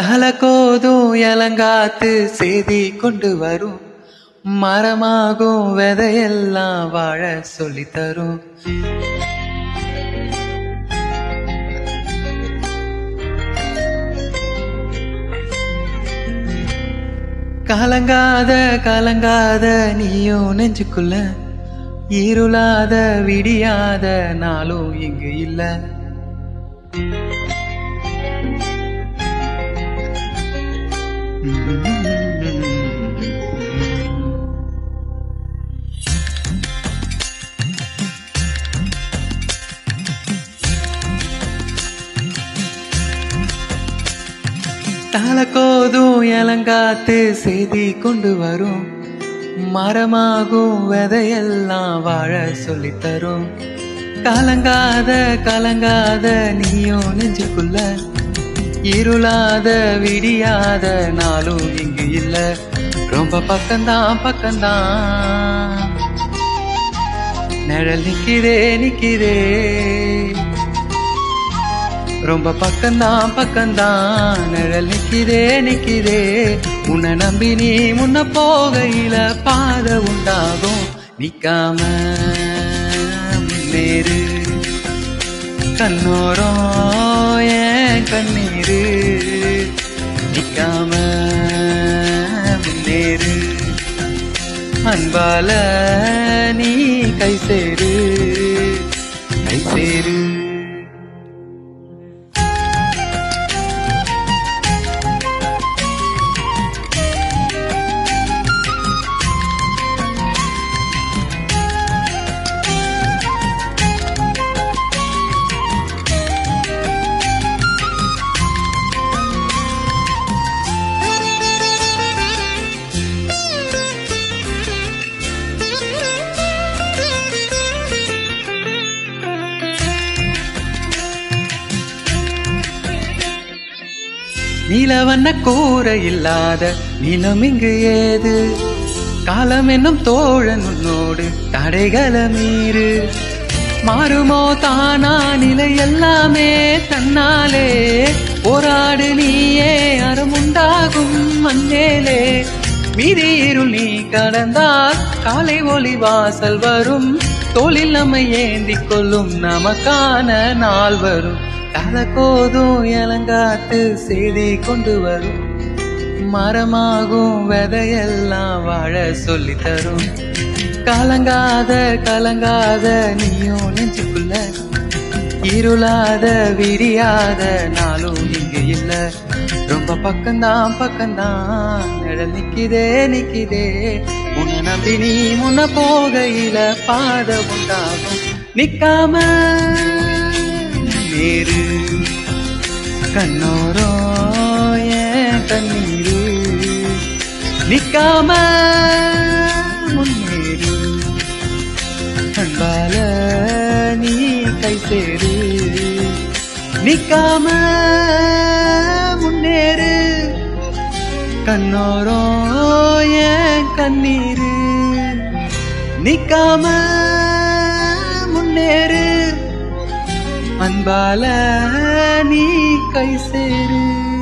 தலகோதும் எலங்காத்து செய்தி கொண்டு வரும். மரமாகும் விதையெல்லாம் வாழ சொல்லித் தரும். கலங்காத கலங்காத நீயும் நெஞ்சுக்குள்ள. இருளாத விடியாத நாளும் இங்கு இல்ல. தலக்கோதும் இளங்காத்து செய்தி கொண்டு வரும். மரமாகும் விதையெல்லாம் வாழ சொல்லித் தரும். கலங்காத கலங்காத நீயும் நெஞ்சுக்குள்ள. இருளாத விடியாத நாளும் இங்கு இல்ல. ரொம்ப பக்கம்தான் பக்கம்தான். நிழல் நிக்கிறே நிக்கிறே ரொம்ப பக்கம்தான் பக்கம்தான் நிழல் நிக்கிறே நிக்கிறே உன்னை நம்பி நீ முன்ன போகையில பாத உண்டாகும். நிக்காம முன்னேறு கண்ணோரம் ஏன் கண்ணீரு? நிக்காம முன்னேறு அன்பால நீ கை சேரு. கை சேரு. நீலவண்ண கூரை இல்லாத நிலம் இங்கு ஏது? காலம் என்னும் தோழன் உன்னோடு தடைகள மீறு. மாறுமோ தானா நிலை எல்லாமே தன்னாலே? போராடு நீயே அறமுண்டாகும் மண்ணேலே. மீதி இருள் நீ கடந்தால் காலை ஒளி வாசல் வரும். தோளில் நம்மை ஏந்திக் கொள்ளும் நமக்கான நாள் வரும். கலக்கோதும் இளங்காத்து செய்தி கொண்டு வரும். மரமாகும் விதையெல்லாம் வாழ சொல்லி தரும். கலங்காத கலங்காத நீயும் நெஞ்சுக்குள்ள. இருளாத விரியாத நாளும் இங்கு இல்ல. ரொம்ப பக்கம்தான் பக்கம்தான். நிழல் நிக்கிதே நிக்கிதே. உன்னை நம்பி நீ முன்ன போகையில பாத உண்டாகும். நிக்காம நேரு கண்ணோரோ ஏன் கண்ணீரு? நிக்காம முன்னேறு. அன்பால நீ கை சேரு. நிக்காம முன்னேறு. கண்ணோரோ ஏன் கண்ணீரு? நிக்காம முன்னேறு. அன்பால நீ கை சேரு.